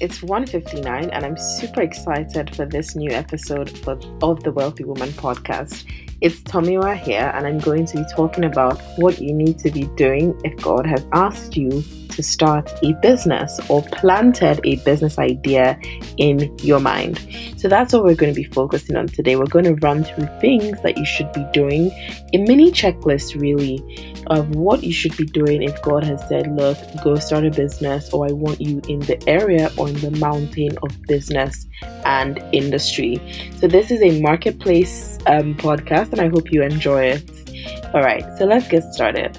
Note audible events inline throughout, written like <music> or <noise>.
It's 1:59 and I'm super excited for this new episode for, of the Wealthy Woman podcast. It's Tomiwa here and I'm going to be talking about what you need to be doing if God has asked you to start a business or planted a business idea in your mind. So that's what we're going to be focusing on today. We're going to run through things that you should be doing, a mini checklist really of what you should be doing if God has said, Look, go start a business, or I want you in the area or in the mountain of business and industry. So, this is a marketplace um, podcast, and I hope you enjoy it. All right, so let's get started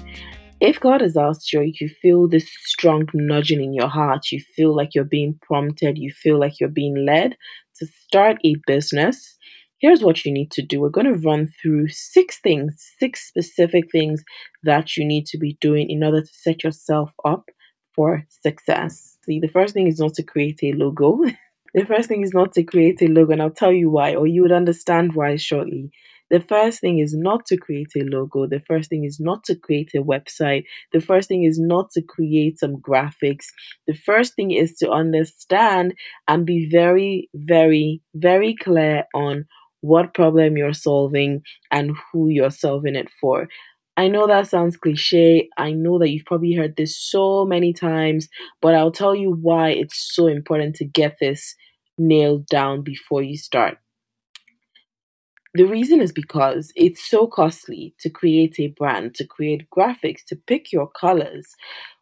if God has asked you, you feel this strong nudging in your heart, you feel like you're being prompted, you feel like you're being led to start a business, here's what you need to do. We're going to run through six things, six specific things that you need to be doing in order to set yourself up for success. See, the first thing is not to create a logo. <laughs> the first thing is not to create a logo, and I'll tell you why, or you would understand why shortly. The first thing is not to create a logo. The first thing is not to create a website. The first thing is not to create some graphics. The first thing is to understand and be very, very, very clear on what problem you're solving and who you're solving it for. I know that sounds cliche. I know that you've probably heard this so many times, but I'll tell you why it's so important to get this nailed down before you start. The reason is because it's so costly to create a brand, to create graphics, to pick your colors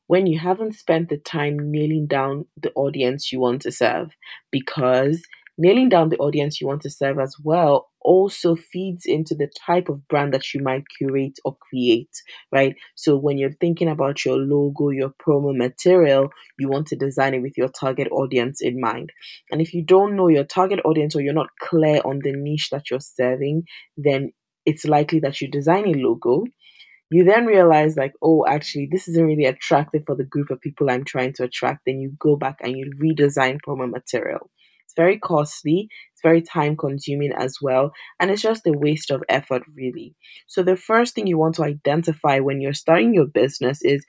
when you haven't spent the time nailing down the audience you want to serve. Because nailing down the audience you want to serve as well also feeds into the type of brand that you might curate or create, right? So when you're thinking about your logo, your promo material, you want to design it with your target audience in mind. And if you don't know your target audience or you're not clear on the niche that you're serving, then it's likely that you design a logo you then realize like oh actually this isn't really attractive for the group of people i'm trying to attract then you go back and you redesign promo material very costly, it's very time consuming as well, and it's just a waste of effort, really. So, the first thing you want to identify when you're starting your business is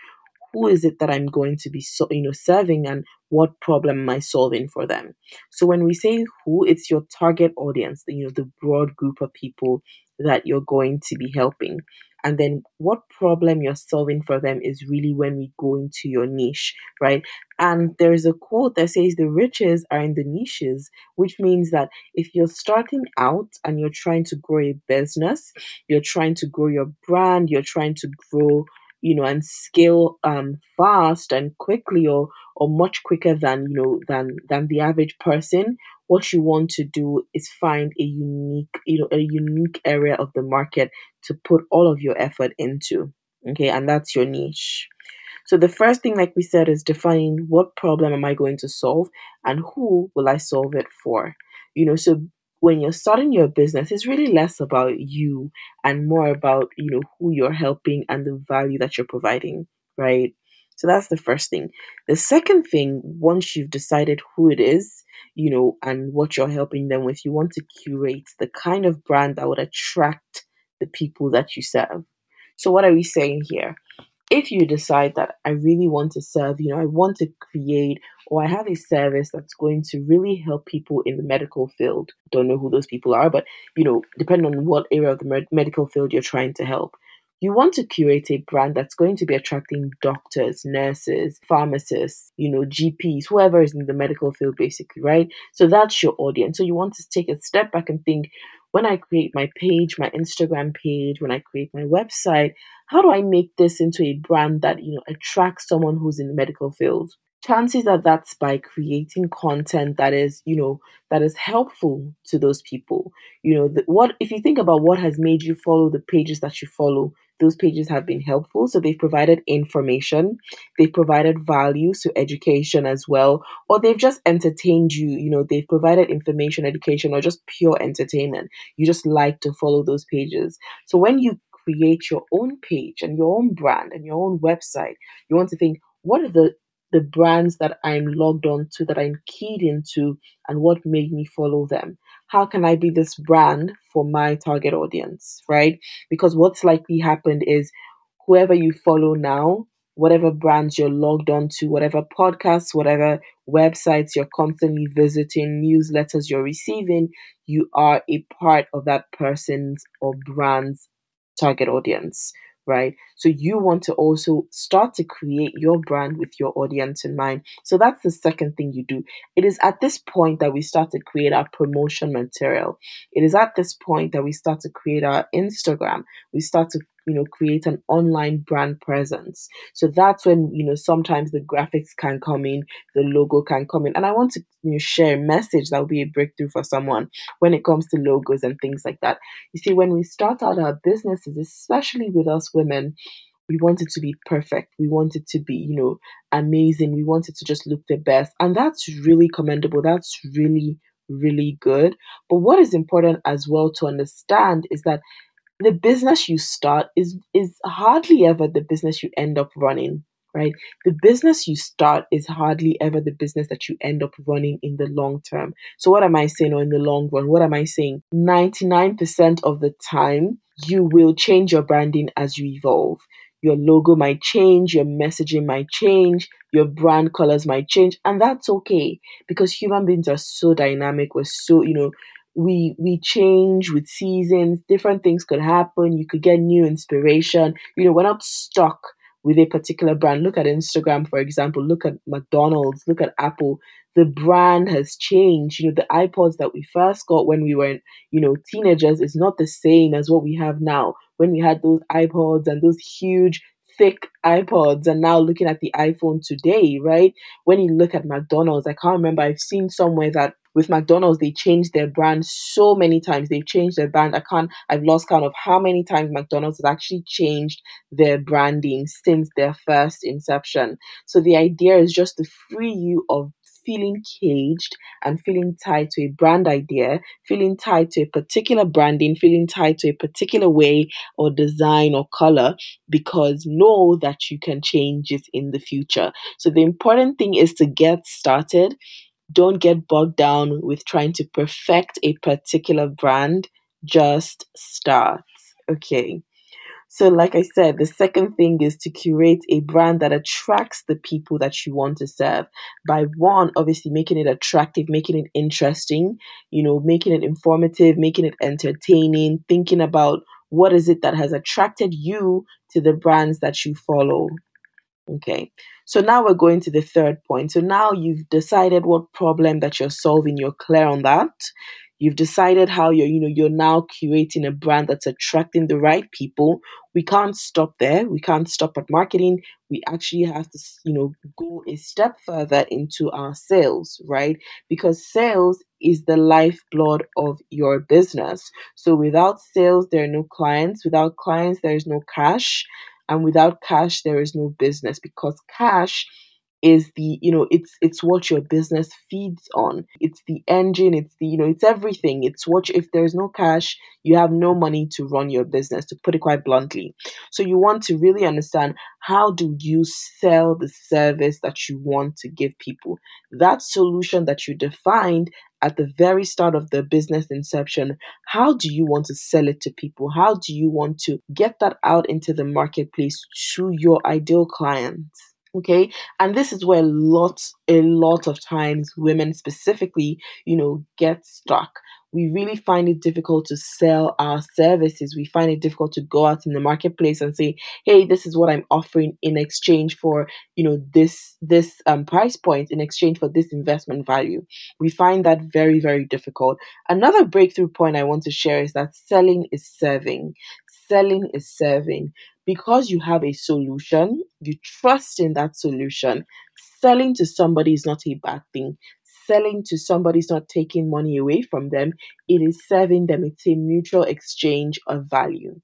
who is it that I'm going to be so, you know serving and what problem am I solving for them? So when we say who, it's your target audience, you know, the broad group of people that you're going to be helping and then what problem you're solving for them is really when we go into your niche, right? And there's a quote that says the riches are in the niches, which means that if you're starting out and you're trying to grow a business, you're trying to grow your brand, you're trying to grow you know and scale um fast and quickly or or much quicker than you know than than the average person what you want to do is find a unique you know a unique area of the market to put all of your effort into okay? And that's your niche. So the first thing like we said is defining what problem am i going to solve and who will i solve it for? You know so when you're starting your business it's really less about you and more about you know who you're helping and the value that you're providing right so that's the first thing. The second thing, once you've decided who it is, you know, and what you're helping them with, you want to curate the kind of brand that would attract the people that you serve. So, what are we saying here? If you decide that I really want to serve, you know, I want to create or I have a service that's going to really help people in the medical field. Don't know who those people are, but you know, depending on what area of the med- medical field you're trying to help you want to curate a brand that's going to be attracting doctors, nurses, pharmacists, you know, GPs, whoever is in the medical field, basically, right? So that's your audience. So you want to take a step back and think when I create my page, my Instagram page, when I create my website, how do I make this into a brand that, you know, attracts someone who's in the medical field? chances are that's by creating content that is you know that is helpful to those people you know the, what if you think about what has made you follow the pages that you follow those pages have been helpful. So they've provided information. They've provided value to education as well or they've just entertained you. You know they've provided information education or just pure entertainment. You just like to follow those pages. So when you create your own page and your own brand and your own website you want to think what are the the brands that I'm logged on to, that I'm keyed into, and what made me follow them. How can I be this brand for my target audience, right? Because what's likely happened is whoever you follow now whatever brands you're logged on to, whatever podcasts, whatever websites you're constantly visiting, newsletters you're receiving, you are a part of that person's or brand's target audience right? So you want to also start to create your brand with your audience in mind. So that's the second thing you do. It is at this point that we start to create our promotion material. It is at this point that we start to create our Instagram. We start to you know create an online brand presence. So that's when you know sometimes the graphics can come in the logo can come in. And i want to you know, share a message that will be a breakthrough for someone when it comes to logos and things like that. You see when we start out our businesses especially with us women we want it to be perfect. We want it to be you know amazing. We want it to just look the best. And that's really commendable. That's really really good. But what is important as well to understand is that the business you start is is hardly ever the business you end up running right? The business you start is hardly ever the business that you end up running in the long term. So what am i saying or in the long run? What am i saying? 99% of the time you will change your branding as you evolve. Your logo might change, your messaging might change, your brand colors might change, and that's okay because human beings are so dynamic. We're so, you know, we we change with seasons. Different things could happen. You could get new inspiration. You know we're not stuck with a particular brand look at instagram for example. Look at mcdonald's. Look at apple. The brand has changed. You know the ipods that we first got when we were you know teenagers is not the same as what we have now. When we had those ipods and those huge thick iPods and now looking at the iPhone today, right? When you look at McDonald's, I can't remember, I've seen somewhere that with McDonald's, they changed their brand so many times. They've changed their brand. I can't, I've lost count of how many times McDonald's has actually changed their branding since their first inception. So the idea is just to free you of feeling caged and feeling tied to a brand idea, feeling tied to a particular branding, feeling tied to a particular way or design or color, because know that you can change it in the future. So the important thing is to get started don't get bogged down with trying to perfect a particular brand. Just start. Okay. So, like I said, the second thing is to curate a brand that attracts the people that you want to serve. By one, obviously making it attractive, making it interesting, you know, making it informative, making it entertaining, thinking about what is it that has attracted you to the brands that you follow. Okay. So now we're going to the third point. So now you've decided what problem that you're solving, you're clear on that. You've decided how you're, you know, you're now curating a brand that's attracting the right people. We can't stop there. We can't stop at marketing. We actually have to, you know, go a step further into our sales, right? Because sales is the lifeblood of your business. So without sales, there are no clients. Without clients, there is no cash and without cash there is no business because cash is the you know it's it's what your business feeds on it's the engine it's the you know it's everything it's what if there's no cash you have no money to run your business to put it quite bluntly so you want to really understand how do you sell the service that you want to give people that solution that you defined at the very start of the business inception, how do you want to sell it to people? How do you want to get that out into the marketplace to your ideal clients? Okay. And this is where lots, a lot of times women specifically, you know, get stuck we really find it difficult to sell our services. We find it difficult to go out in the marketplace and say, "Hey, this is what I'm offering in exchange for, you know, this this um, price point in exchange for this investment value." We find that very very difficult. Another breakthrough point I want to share is that selling is serving. Selling is serving because you have a solution, you trust in that solution. Selling to somebody is not a bad thing selling to somebody is not taking money away from them, it is serving them. It's a mutual exchange of value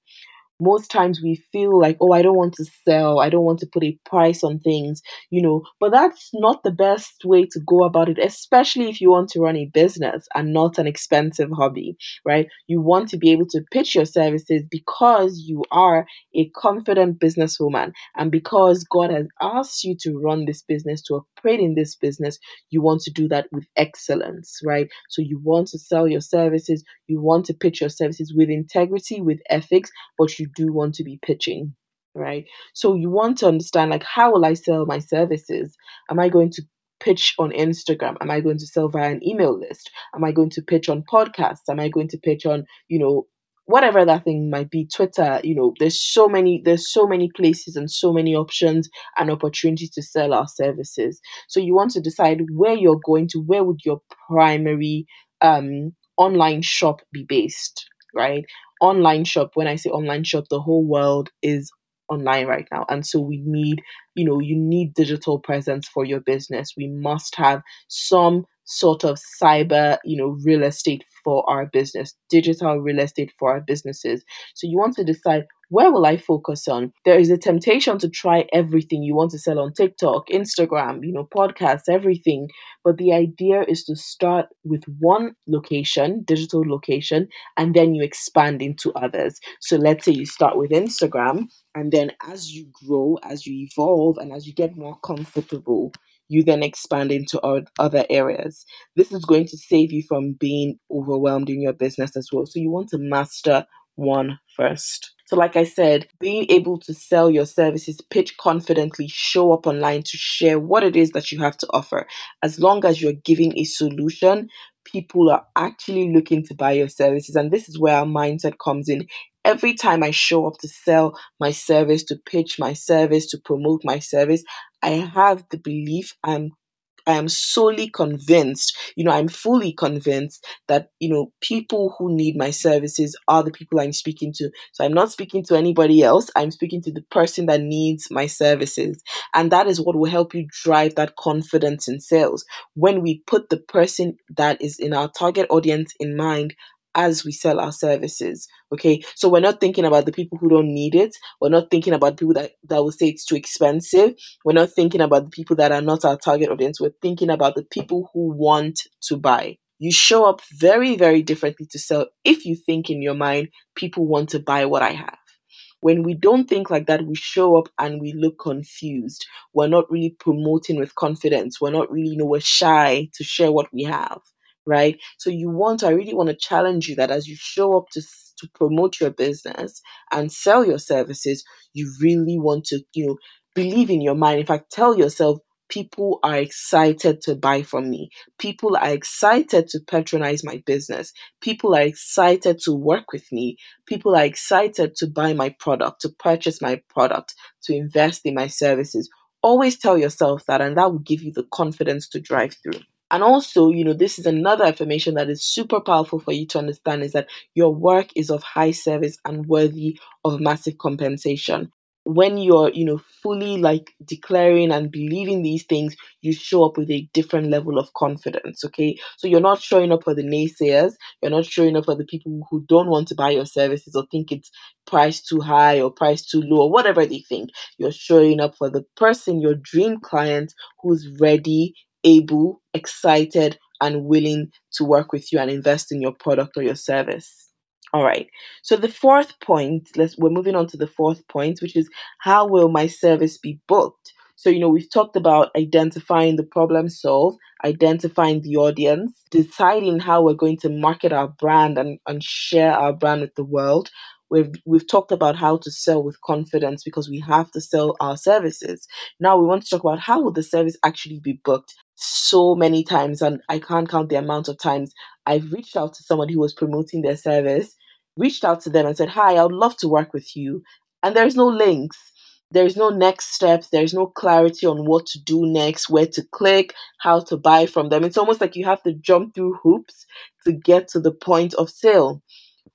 most times we feel like, oh, I don't want to sell, I don't want to put a price on things, you know, but that's not the best way to go about it, especially if you want to run a business and not an expensive hobby, right? You want to be able to pitch your services because you are a confident businesswoman and because God has asked you to run this business, to operate in this business, you want to do that with excellence, right? So you want to sell your services, you want to pitch your services with integrity, with ethics, but you do want to be pitching. right? So you want to understand like how will I sell my services? Am I going to pitch on Instagram? Am I going to sell via an email list? Am I going to pitch on podcasts? Am I going to pitch on, you know, whatever that thing might be twitter you know there's so many there's so many places and so many options and opportunities to sell our services so you want to decide where you're going to where would your primary um online shop be based right online shop when i say online shop the whole world is online right now and so we need you know you need digital presence for your business we must have some sort of cyber you know real estate for our business, digital real estate for our businesses. So you want to decide where will I focus on? There is a temptation to try everything you want to sell on TikTok, Instagram, you know, podcasts, everything. But the idea is to start with one location, digital location, and then you expand into others. So let's say you start with Instagram, and then as you grow, as you evolve, and as you get more comfortable, you then expand into other areas. This is going to save you from being overwhelmed in your business as well. So you want to master one first. So, like I said, being able to sell your services, pitch confidently, show up online to share what it is that you have to offer. As long as you're giving a solution, people are actually looking to buy your services. And this is where our mindset comes in. Every time I show up to sell my service, to pitch my service, to promote my service, I have the belief I'm I am solely convinced, you know, I'm fully convinced that, you know, people who need my services are the people I'm speaking to. So I'm not speaking to anybody else. I'm speaking to the person that needs my services. And that is what will help you drive that confidence in sales. When we put the person that is in our target audience in mind, as we sell our services. Okay. So we're not thinking about the people who don't need it. We're not thinking about people that, that will say it's too expensive. We're not thinking about the people that are not our target audience. We're thinking about the people who want to buy. You show up very, very differently to sell if you think in your mind, people want to buy what I have. When we don't think like that, we show up and we look confused. We're not really promoting with confidence. We're not really, you know, we're shy to share what we have right? So you want, I really want to challenge you that as you show up to to promote your business and sell your services, you really want to, you know, believe in your mind. In fact, tell yourself, people are excited to buy from me. People are excited to patronize my business. People are excited to work with me. People are excited to buy my product, to purchase my product, to invest in my services. Always tell yourself that, and that will give you the confidence to drive through. And also, you know, this is another affirmation that is super powerful for you to understand is that your work is of high service and worthy of massive compensation. When you're, you know, fully like declaring and believing these things, you show up with a different level of confidence. Okay. So you're not showing up for the naysayers. You're not showing up for the people who don't want to buy your services or think it's priced too high or priced too low or whatever they think. You're showing up for the person, your dream client who's ready able, excited, and willing to work with you and invest in your product or your service. All right. So the fourth point, let's we're moving on to the fourth point, which is how will my service be booked? So, you know, we've talked about identifying the problem solved, identifying the audience, deciding how we're going to market our brand and, and share our brand with the world, We've, we've talked about how to sell with confidence because we have to sell our services. Now we want to talk about how will the service actually be booked so many times and I can't count the amount of times I've reached out to someone who was promoting their service, reached out to them and said, Hi, I would love to work with you. And there's no links. There's no next steps. There's no clarity on what to do next, where to click, how to buy from them. It's almost like you have to jump through hoops to get to the point of sale.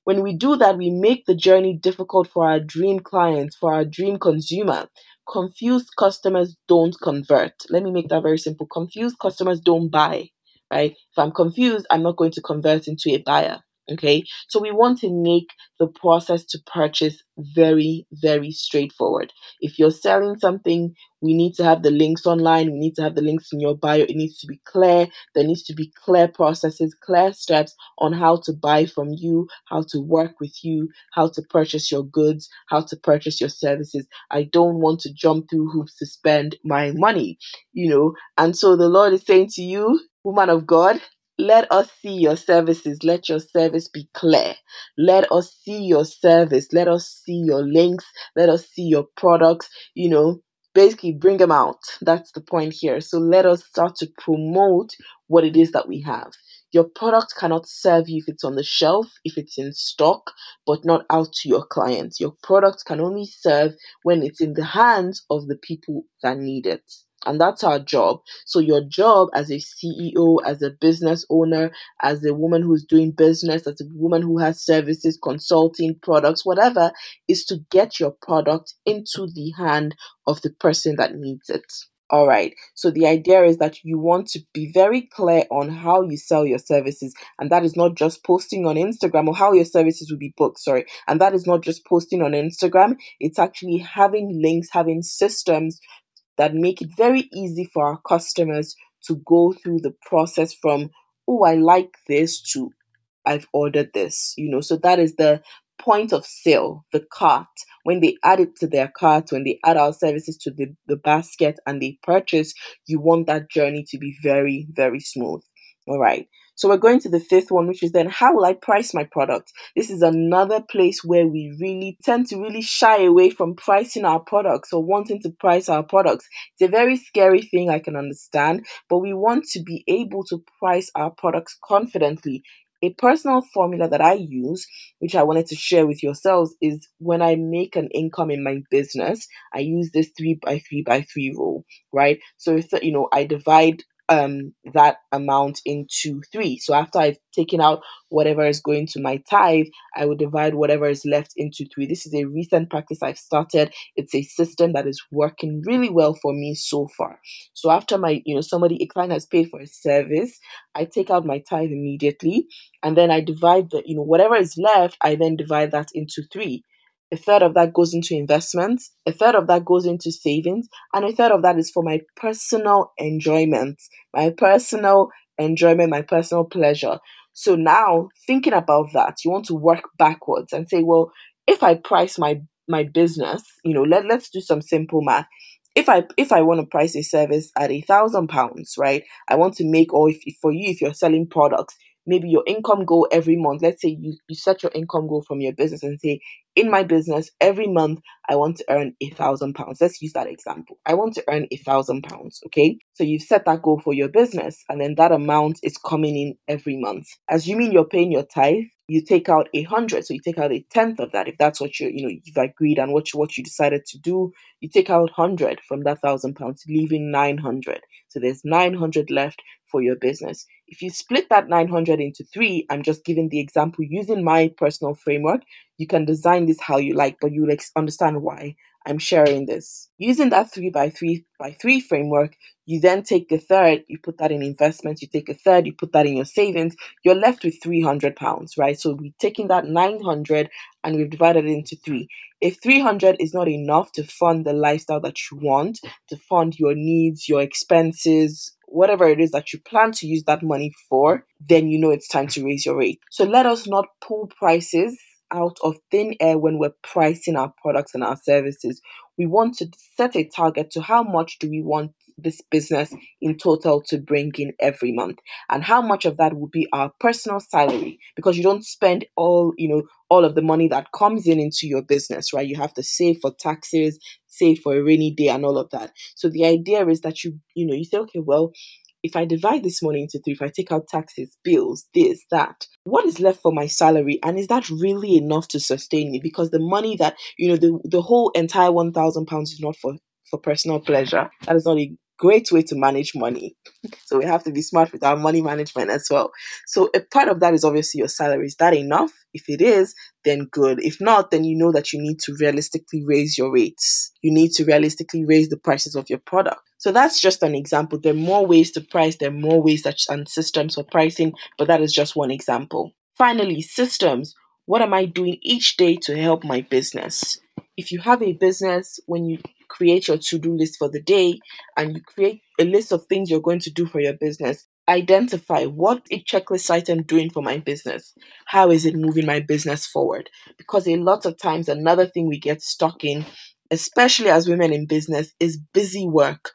When we do that, we make the journey difficult for our dream clients, for our dream consumer. Confused customers don't convert. Let me make that very simple. Confused customers don't buy, right? If I'm confused, I'm not going to convert into a buyer. Okay, so we want to make the process to purchase very, very straightforward. If you're selling something, we need to have the links online, we need to have the links in your bio. It needs to be clear. There needs to be clear processes, clear steps on how to buy from you, how to work with you, how to purchase your goods, how to purchase your services. I don't want to jump through hoops to spend my money, you know. And so the Lord is saying to you, woman of God, let us see your services. Let your service be clear. Let us see your service. Let us see your links. Let us see your products. You know, basically bring them out. That's the point here. So let us start to promote what it is that we have. Your product cannot serve you if it's on the shelf, if it's in stock, but not out to your clients. Your product can only serve when it's in the hands of the people that need it. And that's our job. So, your job as a CEO, as a business owner, as a woman who's doing business, as a woman who has services, consulting, products, whatever, is to get your product into the hand of the person that needs it. All right. So the idea is that you want to be very clear on how you sell your services. And that is not just posting on Instagram or how your services will be booked. Sorry. And that is not just posting on Instagram. It's actually having links, having systems that make it very easy for our customers to go through the process from, oh, I like this to I've ordered this, you know. So that is the point of sale, the cart, when they add it to their cart, when they add our services to the, the basket and they purchase, you want that journey to be very, very smooth. All right. So we're going to the fifth one, which is then how will I price my product? This is another place where we really tend to really shy away from pricing our products or wanting to price our products. It's a very scary thing, I can understand, but we want to be able to price our products confidently a personal formula that I use, which I wanted to share with yourselves, is when I make an income in my business, I use this three by three by three rule, right? So you know, I divide um that amount into three. So after I've taken out whatever is going to my tithe, I will divide whatever is left into three. This is a recent practice I've started. It's a system that is working really well for me so far. So after my, you know, somebody, a client has paid for a service, I take out my tithe immediately and then I divide the, you know, whatever is left, I then divide that into three a third of that goes into investments, a third of that goes into savings, and a third of that is for my personal enjoyment, my personal enjoyment, my personal pleasure. So now thinking about that, you want to work backwards and say, well, if I price my my business, you know, let, let's do some simple math. If I if I want to price a service at a thousand pounds, right? I want to make or if for you if you're selling products, maybe your income goal every month. Let's say you, you set your income goal from your business and say, in my business, every month I want to earn a thousand pounds. Let's use that example. I want to earn a thousand pounds. Okay. So you've set that goal for your business, and then that amount is coming in every month. Assuming you're paying your tithe, you take out a hundred. So you take out a tenth of that if that's what you you know you've agreed and what you what you decided to do. You take out hundred from that thousand pounds, leaving nine hundred. So there's nine hundred left for your business. If you split that 900 into three, I'm just giving the example using my personal framework. You can design this how you like, but you'll understand why I'm sharing this. Using that three by three by three framework, you then take a third, you put that in investments, you take a third, you put that in your savings, you're left with 300 pounds, right? So we're taking that 900 and we've divided it into three. If 300 is not enough to fund the lifestyle that you want, to fund your needs, your expenses, whatever it is that you plan to use that money for, then you know it's time to raise your rate. So let us not pull prices out of thin air when we're pricing our products and our services. We want to set a target to how much do we want this business in total to bring in every month and how much of that will be our personal salary because you don't spend all you know all of the money that comes in into your business right you have to save for taxes save for a rainy day and all of that so the idea is that you you know you say okay well if I divide this money into three, if I take out taxes, bills, this, that, what is left for my salary? And is that really enough to sustain me? Because the money that, you know, the, the whole entire 1,000 pounds is not for, for personal pleasure. That is not a great way to manage money. so we have to be smart with our money management as well. So a part of that is obviously your salary. Is that enough? If it is, then good. If not, then you know that you need to realistically raise your rates. You need to realistically raise the prices of your product. So that's just an example. There are more ways to price, there are more ways that and systems for pricing, but that is just one example. Finally, systems. What am I doing each day to help my business? If you have a business, when you create your to-do list for the day and you create a list of things you're going to do for your business, identify what a checklist item doing for my business how is it moving my business forward because a lot of times another thing we get stuck in especially as women in business, is busy work.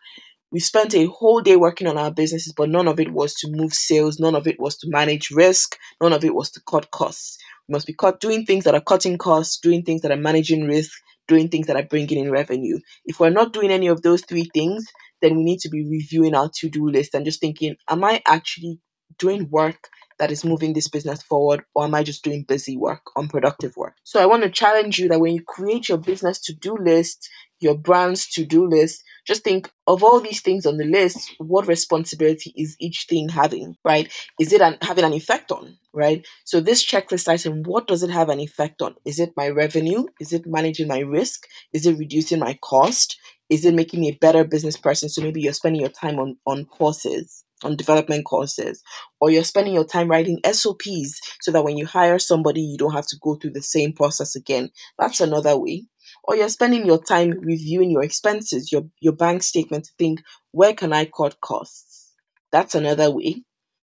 we spent a whole day working on our businesses, but none of it was to move sales, none of it was to manage risk, none of it was to cut costs. We must be caught doing things that are cutting costs, doing things that are managing risk, doing things that are bringing in revenue. If we're not doing any of those three things, then we need to be reviewing our to do list and just thinking, am I actually doing work that is moving this business forward, or am I just doing busy work, unproductive work? So I want to challenge you that when you create your business to do list, your brand's to do list, just think of all these things on the list, what responsibility is each thing having, right? Is it an, having an effect on, right? So this checklist item, what does it have an effect on? Is it my revenue? Is it managing my risk? Is it reducing my cost? Is it making me a better business person? So maybe you're spending your time on, on courses on development courses, or you're spending your time writing SOPs so that when you hire somebody, you don't have to go through the same process again. That's another way. Or you're spending your time reviewing your expenses, your, your bank statement to think, where can I cut costs? That's another way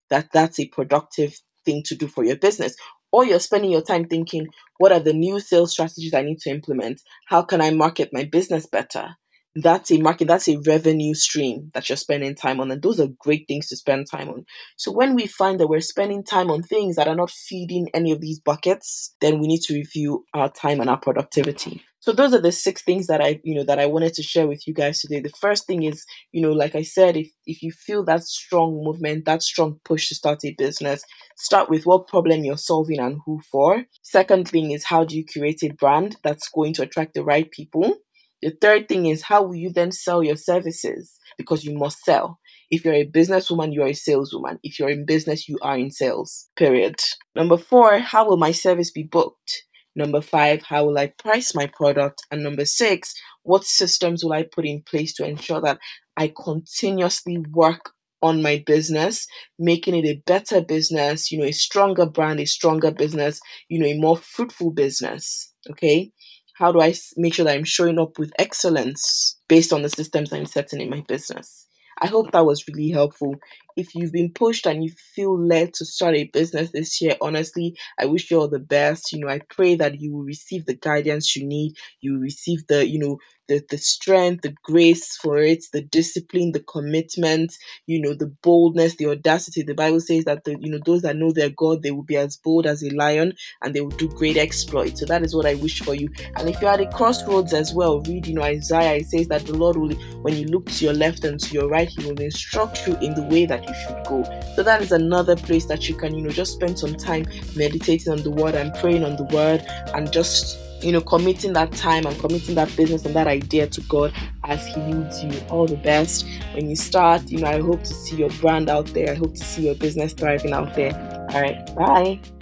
that that's a productive thing to do for your business. Or you're spending your time thinking, what are the new sales strategies I need to implement? How can I market my business better? that's a market, that's a revenue stream that you're spending time on. And those are great things to spend time on. So when we find that we're spending time on things that are not feeding any of these buckets, then we need to review our time and our productivity. So those are the six things that I, you know, that I wanted to share with you guys today. The first thing is, you know, like I said, if if you feel that strong movement, that strong push to start a business, start with what problem you're solving and who for. Second thing is how do you create a brand that's going to attract the right people? The third thing is how will you then sell your services? Because you must sell. If you're a businesswoman, you're a saleswoman. If you're in business, you are in sales. Period. Number four, how will my service be booked? Number five, how will I price my product? And number six, what systems will I put in place to ensure that I continuously work on my business, making it a better business, you know, a stronger brand, a stronger business, you know, a more fruitful business. Okay. How do I make sure that I'm showing up with excellence based on the systems I'm setting in my business? I hope that was really helpful. If you've been pushed and you feel led to start a business this year, honestly, I wish you all the best. You know, I pray that you will receive the guidance you need. You receive the, you know, the, the strength, the grace for it, the discipline, the commitment, you know, the boldness, the audacity. The Bible says that the, you know, those that know their God, they will be as bold as a lion and they will do great exploits. So that is what I wish for you. And if you're at a crossroads as well, read, you know, Isaiah, it says that the Lord will, when you look to your left and to your right, He will instruct you in the way that you should go. So that is another place that you can, you know, just spend some time meditating on the word and praying on the word and just you know, committing that time and committing that business and that idea to God as He leads you. All the best when you start. You know, I hope to see your brand out there. I hope to see your business thriving out there. All right, bye.